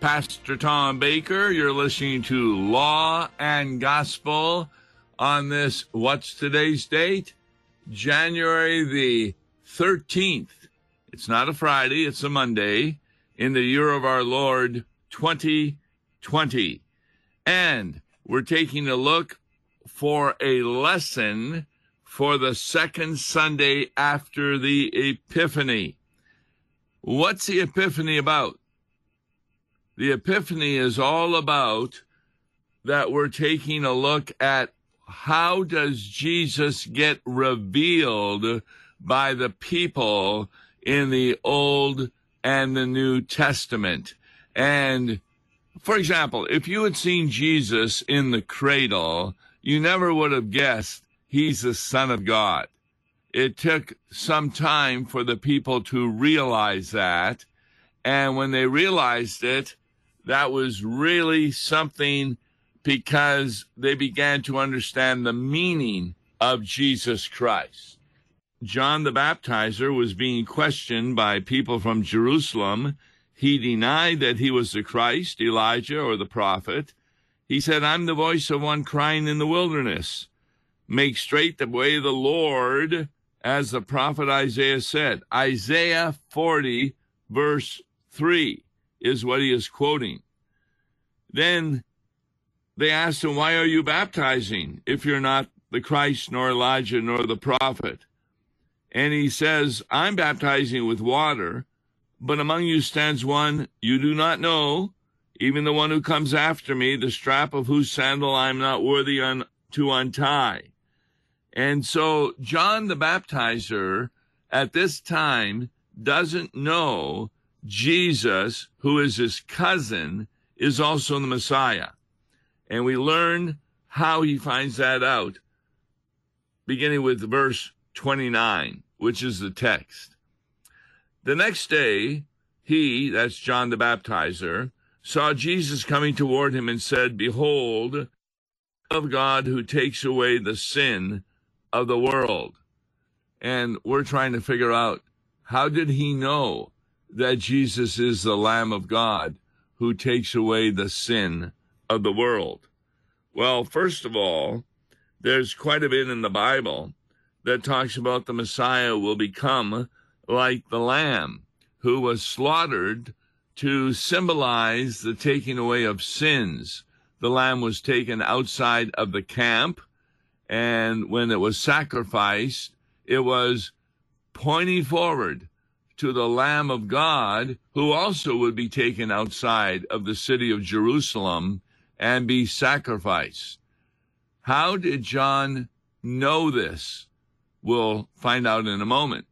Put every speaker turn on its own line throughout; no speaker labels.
Pastor Tom Baker. You're listening to Law and Gospel on this, what's today's date? January the 13th. It's not a Friday, it's a Monday in the year of our Lord 2020. And we're taking a look for a lesson for the second Sunday after the Epiphany. What's the Epiphany about? The Epiphany is all about that we're taking a look at how does Jesus get revealed by the people in the Old and the New Testament. And for example, if you had seen Jesus in the cradle, you never would have guessed he's the Son of God it took some time for the people to realize that. And when they realized it, that was really something because they began to understand the meaning of Jesus Christ. John the Baptizer was being questioned by people from Jerusalem. He denied that he was the Christ, Elijah, or the prophet. He said, I'm the voice of one crying in the wilderness. Make straight the way of the Lord as the prophet Isaiah said. Isaiah 40, verse 3 is what he is quoting. Then they asked him, Why are you baptizing if you're not the Christ, nor Elijah, nor the prophet? And he says, I'm baptizing with water, but among you stands one you do not know, even the one who comes after me, the strap of whose sandal I am not worthy un- to untie. And so John the Baptizer at this time doesn't know Jesus, who is his cousin, is also the Messiah. And we learn how he finds that out, beginning with verse 29, which is the text. The next day, he, that's John the Baptizer, saw Jesus coming toward him and said, Behold, of God who takes away the sin of the world. And we're trying to figure out how did he know that Jesus is the Lamb of God who takes away the sin of the world? Well, first of all, there's quite a bit in the Bible that talks about the Messiah will become like the Lamb who was slaughtered to symbolize the taking away of sins. The lamb was taken outside of the camp and when it was sacrificed, it was pointing forward to the Lamb of God, who also would be taken outside of the city of Jerusalem and be sacrificed. How did John know this? We'll find out in a moment.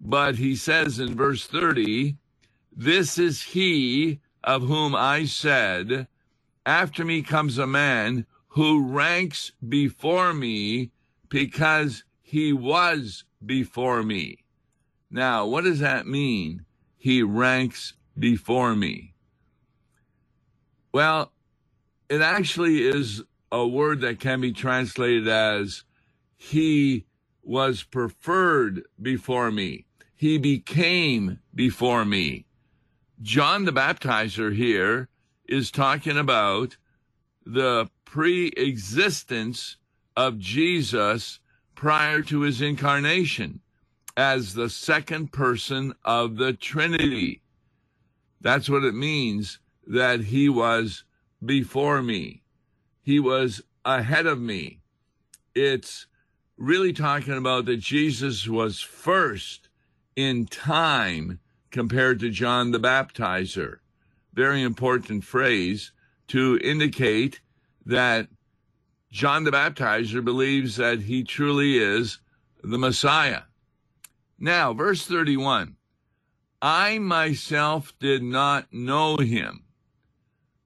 But he says in verse 30, This is he of whom I said, After me comes a man who ranks before me because he was before me. Now, what does that mean? He ranks before me. Well, it actually is a word that can be translated as he was preferred before me. He became before me. John the Baptizer here is talking about the pre existence of Jesus prior to his incarnation as the second person of the Trinity. That's what it means that he was before me, he was ahead of me. It's really talking about that Jesus was first in time compared to John the Baptizer. Very important phrase to indicate that John the Baptizer believes that he truly is the Messiah. Now, verse 31 I myself did not know him,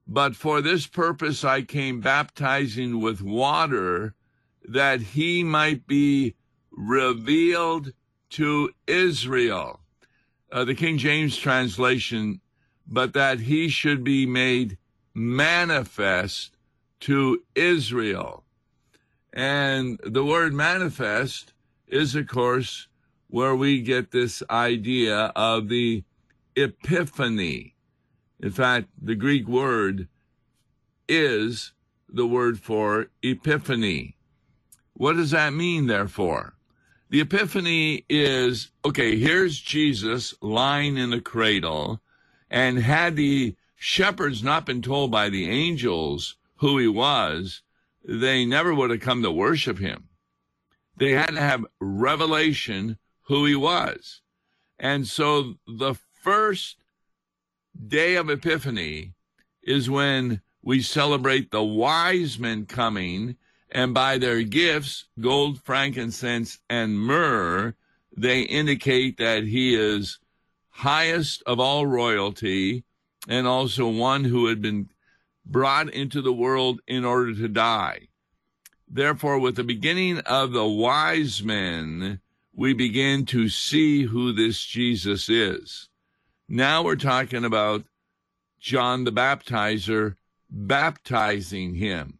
but for this purpose I came baptizing with water that he might be revealed to Israel. Uh, the King James translation, but that he should be made manifest to Israel. And the word manifest is, of course, where we get this idea of the epiphany. In fact, the Greek word is the word for epiphany. What does that mean, therefore? The epiphany is okay, here's Jesus lying in a cradle, and had the shepherds not been told by the angels who he was, they never would have come to worship him. They had to have revelation who he was. And so the first day of Epiphany is when we celebrate the wise men coming, and by their gifts, gold, frankincense, and myrrh, they indicate that he is highest of all royalty and also one who had been brought into the world in order to die. Therefore, with the beginning of the wise men, we begin to see who this Jesus is. Now we're talking about John the Baptizer baptizing him.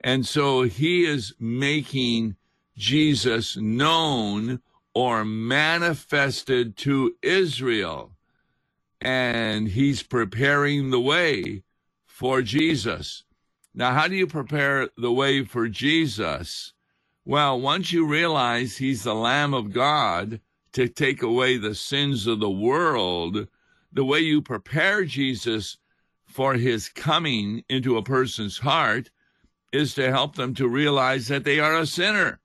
And so he is making Jesus known or manifested to Israel. And he's preparing the way for Jesus. Now, how do you prepare the way for Jesus? Well, once you realize he's the Lamb of God to take away the sins of the world, the way you prepare Jesus for his coming into a person's heart is to help them to realize that they are a sinner.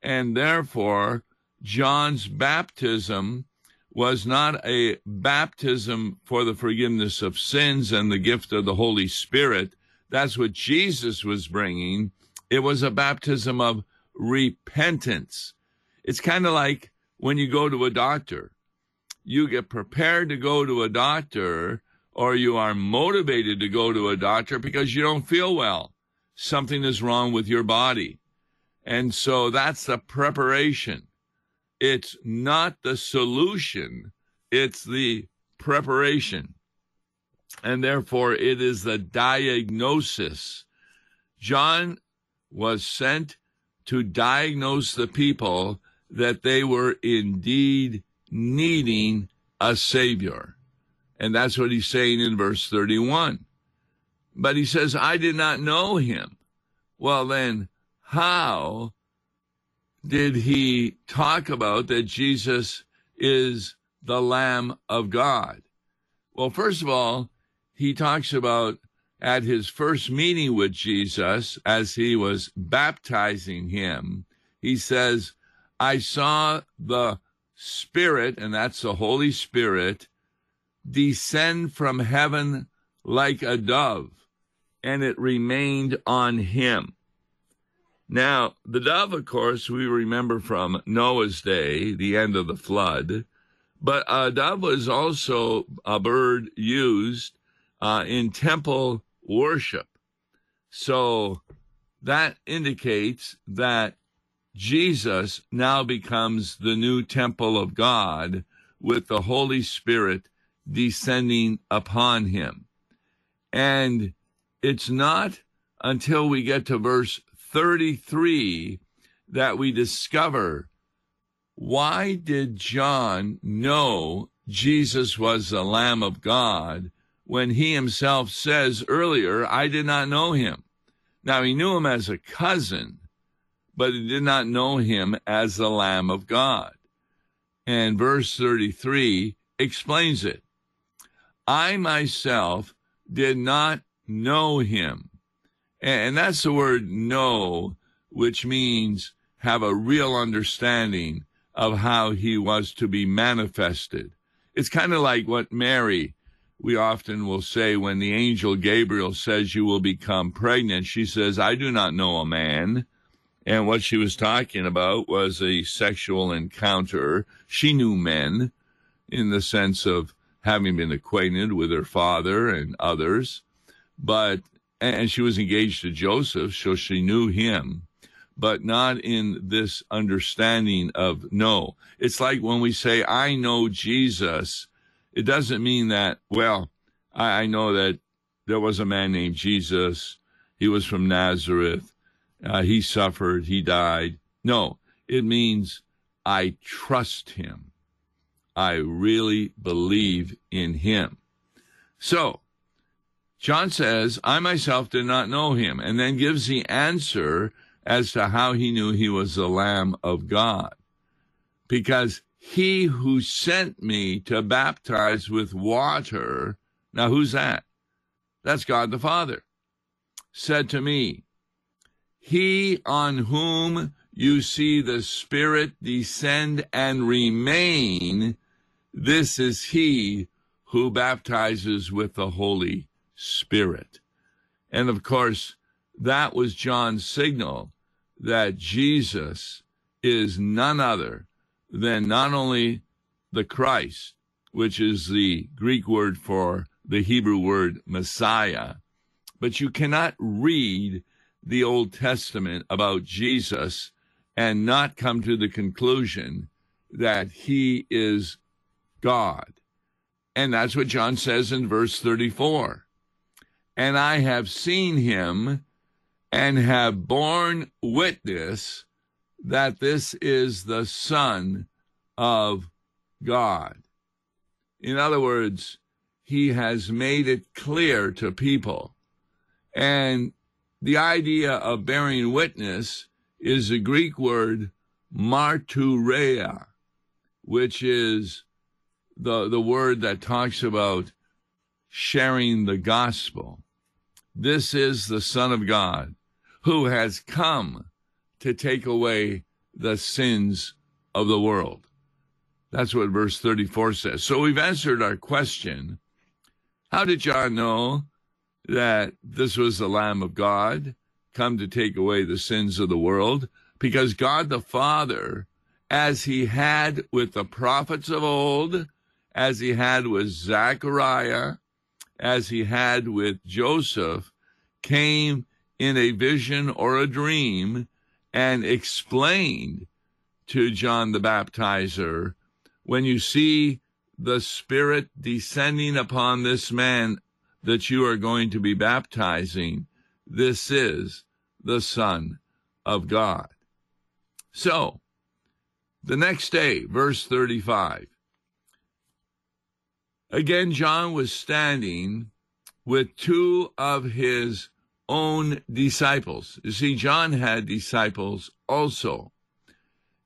And therefore, John's baptism was not a baptism for the forgiveness of sins and the gift of the Holy Spirit. That's what Jesus was bringing. It was a baptism of repentance. It's kind of like when you go to a doctor. You get prepared to go to a doctor or you are motivated to go to a doctor because you don't feel well. Something is wrong with your body. And so that's the preparation. It's not the solution, it's the preparation. And therefore, it is the diagnosis. John was sent to diagnose the people that they were indeed needing a Savior. And that's what he's saying in verse 31. But he says, I did not know him. Well, then, how did he talk about that Jesus is the Lamb of God? Well, first of all, he talks about at his first meeting with Jesus as he was baptizing him, he says, I saw the Spirit, and that's the Holy Spirit, descend from heaven like a dove, and it remained on him. Now, the dove, of course, we remember from Noah's day, the end of the flood, but a dove was also a bird used uh, in temple worship. So that indicates that Jesus now becomes the new temple of God with the Holy Spirit descending upon him. And it's not until we get to verse 33 that we discover why did John know Jesus was the Lamb of God when he himself says earlier, I did not know him. Now he knew him as a cousin, but he did not know him as the Lamb of God. And verse 33 explains it. I myself did not know him and that's the word know, which means have a real understanding of how he was to be manifested. It's kind of like what Mary, we often will say when the angel Gabriel says you will become pregnant. She says, I do not know a man. And what she was talking about was a sexual encounter. She knew men in the sense of having been acquainted with her father and others. But and she was engaged to Joseph, so she knew him, but not in this understanding of no. It's like when we say, I know Jesus, it doesn't mean that, well, I, I know that there was a man named Jesus. He was from Nazareth. Uh, he suffered. He died. No, it means I trust him. I really believe in him. So, John says, I myself did not know him, and then gives the answer as to how he knew he was the Lamb of God. Because he who sent me to baptize with water, now who's that? That's God the Father, said to me, He on whom you see the Spirit descend and remain, this is he who baptizes with the Holy Spirit. And of course, that was John's signal that Jesus is none other than not only the Christ, which is the Greek word for the Hebrew word Messiah, but you cannot read the Old Testament about Jesus and not come to the conclusion that he is God. And that's what John says in verse 34. And I have seen him and have borne witness that this is the Son of God. In other words, he has made it clear to people. And the idea of bearing witness is the Greek word martureia, which is the, the word that talks about sharing the gospel. This is the Son of God who has come to take away the sins of the world. That's what verse 34 says. So we've answered our question. How did John know that this was the Lamb of God come to take away the sins of the world? Because God the Father, as he had with the prophets of old, as he had with Zechariah, as he had with Joseph, came in a vision or a dream and explained to John the Baptizer when you see the Spirit descending upon this man that you are going to be baptizing, this is the Son of God. So, the next day, verse 35. Again, John was standing with two of his own disciples. You see, John had disciples also.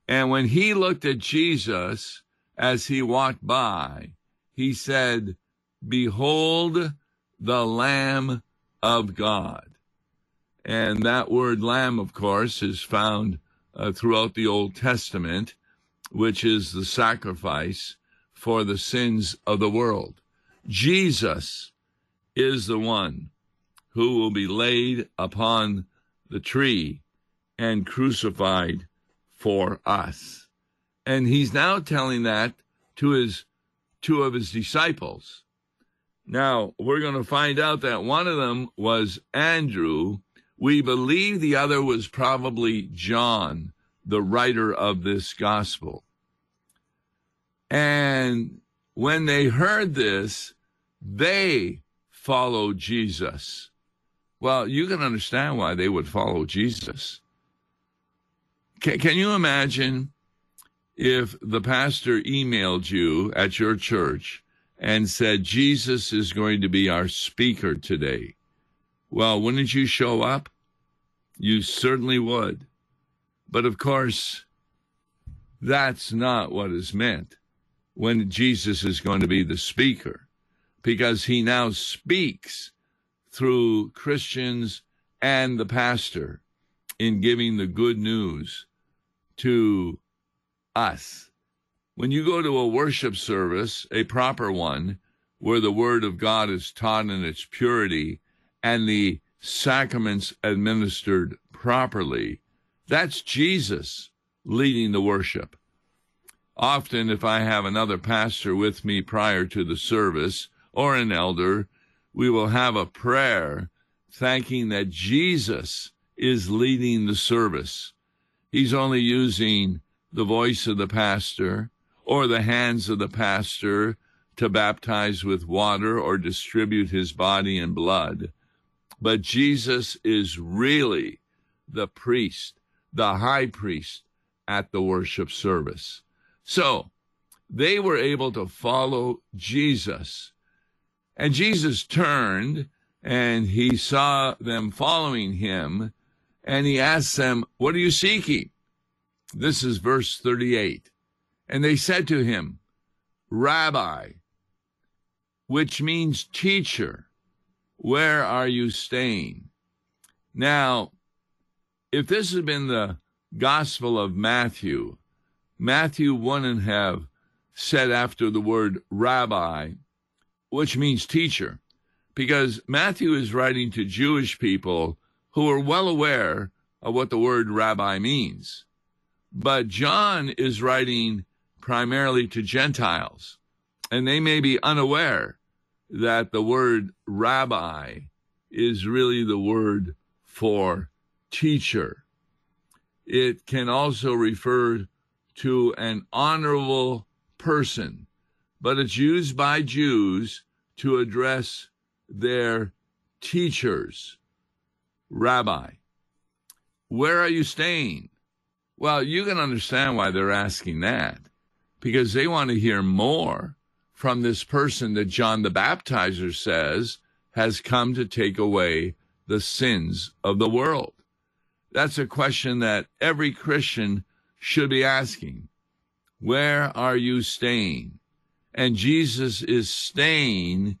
And when he looked at Jesus as he walked by, he said, Behold the Lamb of God. And that word lamb, of course, is found uh, throughout the Old Testament, which is the sacrifice for the sins of the world. Jesus is the one who will be laid upon the tree and crucified for us. And he's now telling that to his two of his disciples. Now, we're going to find out that one of them was Andrew. We believe the other was probably John, the writer of this gospel. And when they heard this, they followed Jesus. Well, you can understand why they would follow Jesus. Can, can you imagine if the pastor emailed you at your church and said, Jesus is going to be our speaker today? Well, wouldn't you show up? You certainly would. But of course, that's not what is meant when Jesus is going to be the speaker, because he now speaks through Christians and the pastor in giving the good news to us. When you go to a worship service, a proper one, where the word of God is taught in its purity and the sacraments administered properly, that's Jesus leading the worship. Often, if I have another pastor with me prior to the service or an elder, we will have a prayer thanking that Jesus is leading the service. He's only using the voice of the pastor or the hands of the pastor to baptize with water or distribute his body and blood. But Jesus is really the priest, the high priest at the worship service. So, they were able to follow Jesus. And Jesus turned and he saw them following him and he asked them, What are you seeking? This is verse 38. And they said to him, Rabbi, which means teacher, where are you staying? Now, if this had been the Gospel of Matthew, Matthew wouldn't have said after the word rabbi, which means teacher, because Matthew is writing to Jewish people who are well aware of what the word rabbi means. But John is writing primarily to Gentiles, and they may be unaware that the word rabbi is really the word for teacher. It can also refer to an honorable person, but it's used by Jews to address their teachers. Rabbi, where are you staying? Well, you can understand why they're asking that because they want to hear more from this person that John the Baptizer says has come to take away the sins of the world. That's a question that every Christian should be asking. Where are you staying? And Jesus is staying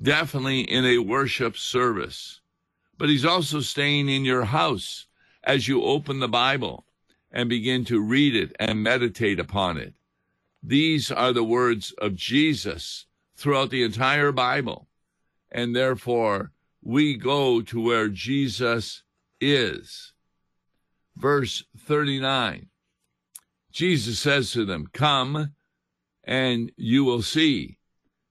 definitely in a worship service, but he's also staying in your house as you open the Bible and begin to read it and meditate upon it. These are the words of Jesus throughout the entire Bible. And therefore, we go to where Jesus is. Verse 39 Jesus says to them, Come and you will see.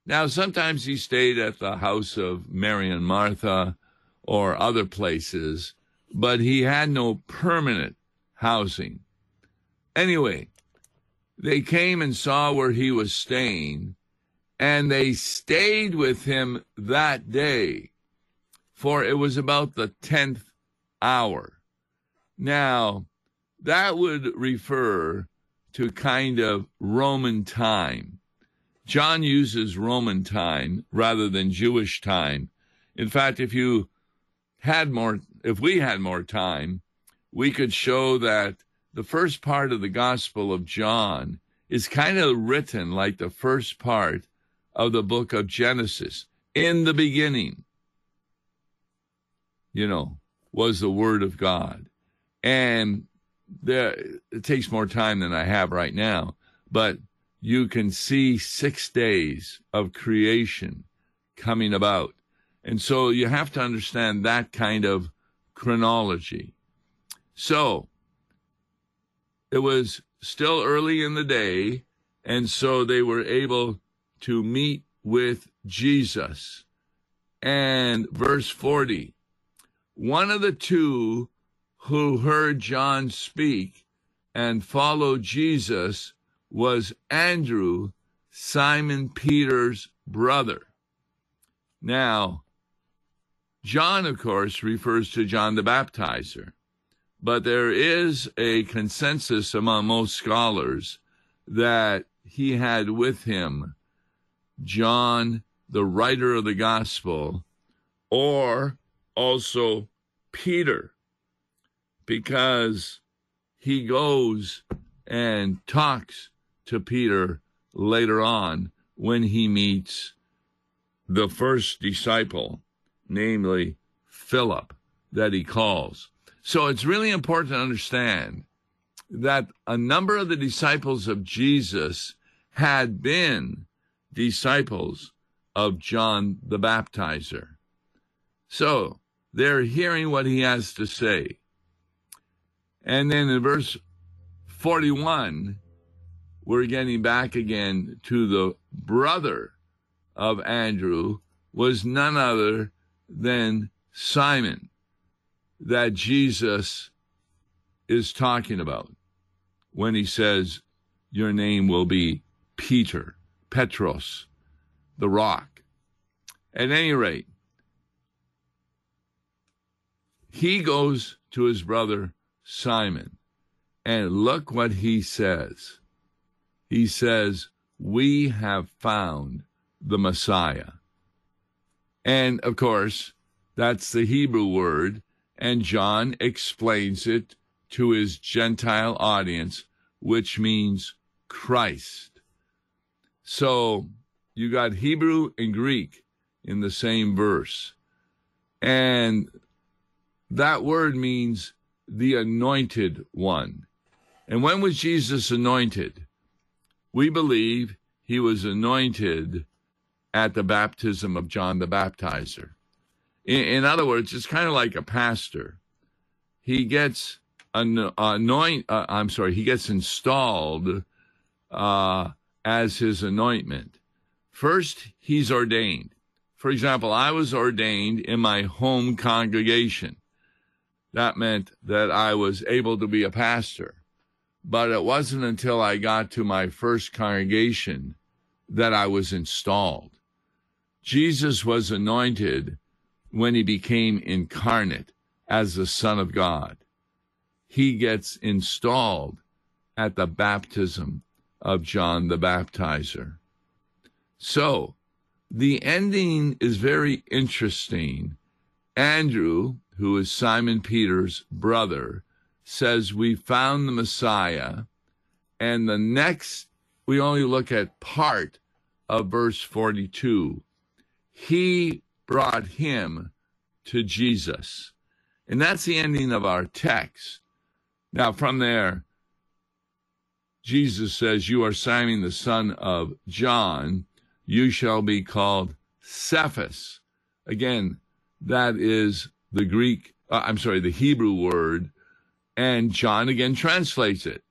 Now, sometimes he stayed at the house of Mary and Martha or other places, but he had no permanent housing. Anyway, they came and saw where he was staying, and they stayed with him that day, for it was about the tenth hour. Now, that would refer to kind of Roman time. John uses Roman time rather than Jewish time. In fact, if you had more, if we had more time, we could show that the first part of the Gospel of John is kind of written like the first part of the book of Genesis. In the beginning, you know, was the Word of God. And there, it takes more time than I have right now, but you can see six days of creation coming about. And so you have to understand that kind of chronology. So it was still early in the day, and so they were able to meet with Jesus. And verse 40 one of the two who heard John speak and followed Jesus was Andrew, Simon Peter's brother. Now, John, of course, refers to John the Baptizer, but there is a consensus among most scholars that he had with him John, the writer of the gospel, or also Peter, because he goes and talks to Peter later on when he meets the first disciple, namely Philip, that he calls. So it's really important to understand that a number of the disciples of Jesus had been disciples of John the Baptizer. So they're hearing what he has to say. And then in verse 41, we're getting back again to the brother of Andrew was none other than Simon that Jesus is talking about when he says, Your name will be Peter, Petros, the rock. At any rate, he goes to his brother Simon, and look what he says. He says, we have found the Messiah. And of course, that's the Hebrew word, and John explains it to his Gentile audience, which means Christ. So you got Hebrew and Greek in the same verse. And that word means the anointed one. And when was Jesus anointed? We believe he was anointed at the baptism of John the Baptizer. In, in other words, it's kind of like a pastor. He gets an, anoint. Uh, I'm sorry. He gets installed uh, as his anointment. First, he's ordained. For example, I was ordained in my home congregation. That meant that I was able to be a pastor. But it wasn't until I got to my first congregation that I was installed. Jesus was anointed when he became incarnate as the Son of God. He gets installed at the baptism of John the Baptizer. So, the ending is very interesting. Andrew, who is Simon Peter's brother, says, We found the Messiah. And the next, we only look at part of verse 42 he brought him to Jesus. And that's the ending of our text. Now, from there, Jesus says, You are Simon the son of John. You shall be called Cephas. Again, that is the Greek, uh, I'm sorry, the Hebrew word. And John again translates it,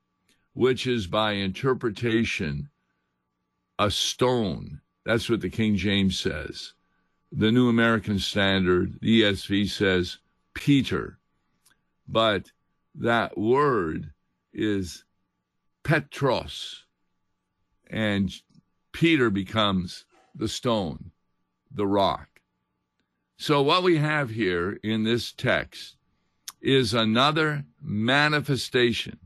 which is by interpretation a stone. That's what the King James says the New American Standard, the ESV says Peter, but that word is Petros, and Peter becomes the stone, the rock. So, what we have here in this text is another manifestation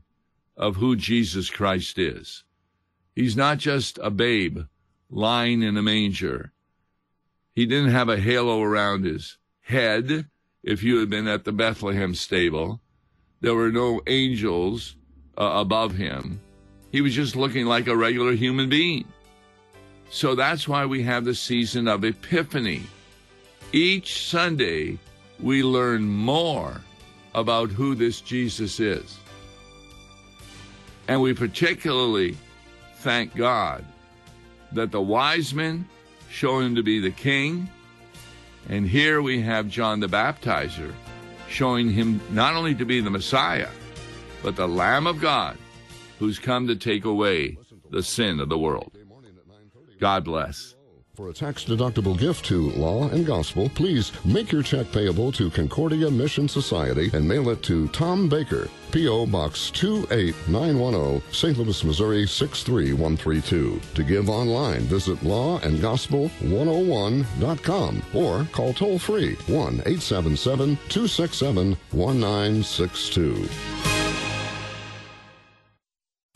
of who Jesus Christ is. He's not just a babe lying in a manger he didn't have a halo around his head. If you had been at the Bethlehem stable, there were no angels uh, above him. He was just looking like a regular human being. So that's why we have the season of Epiphany. Each Sunday, we learn more about who this Jesus is. And we particularly thank God that the wise men show him to be the king. And here we have John the Baptizer showing him not only to be the Messiah, but the Lamb of God who's come to take away the sin of the world. God bless.
For a tax deductible gift to Law and Gospel, please make your check payable to Concordia Mission Society and mail it to Tom Baker, P.O. Box 28910, St. Louis, Missouri 63132. To give online, visit lawandgospel101.com or call toll free 1 877 267 1962.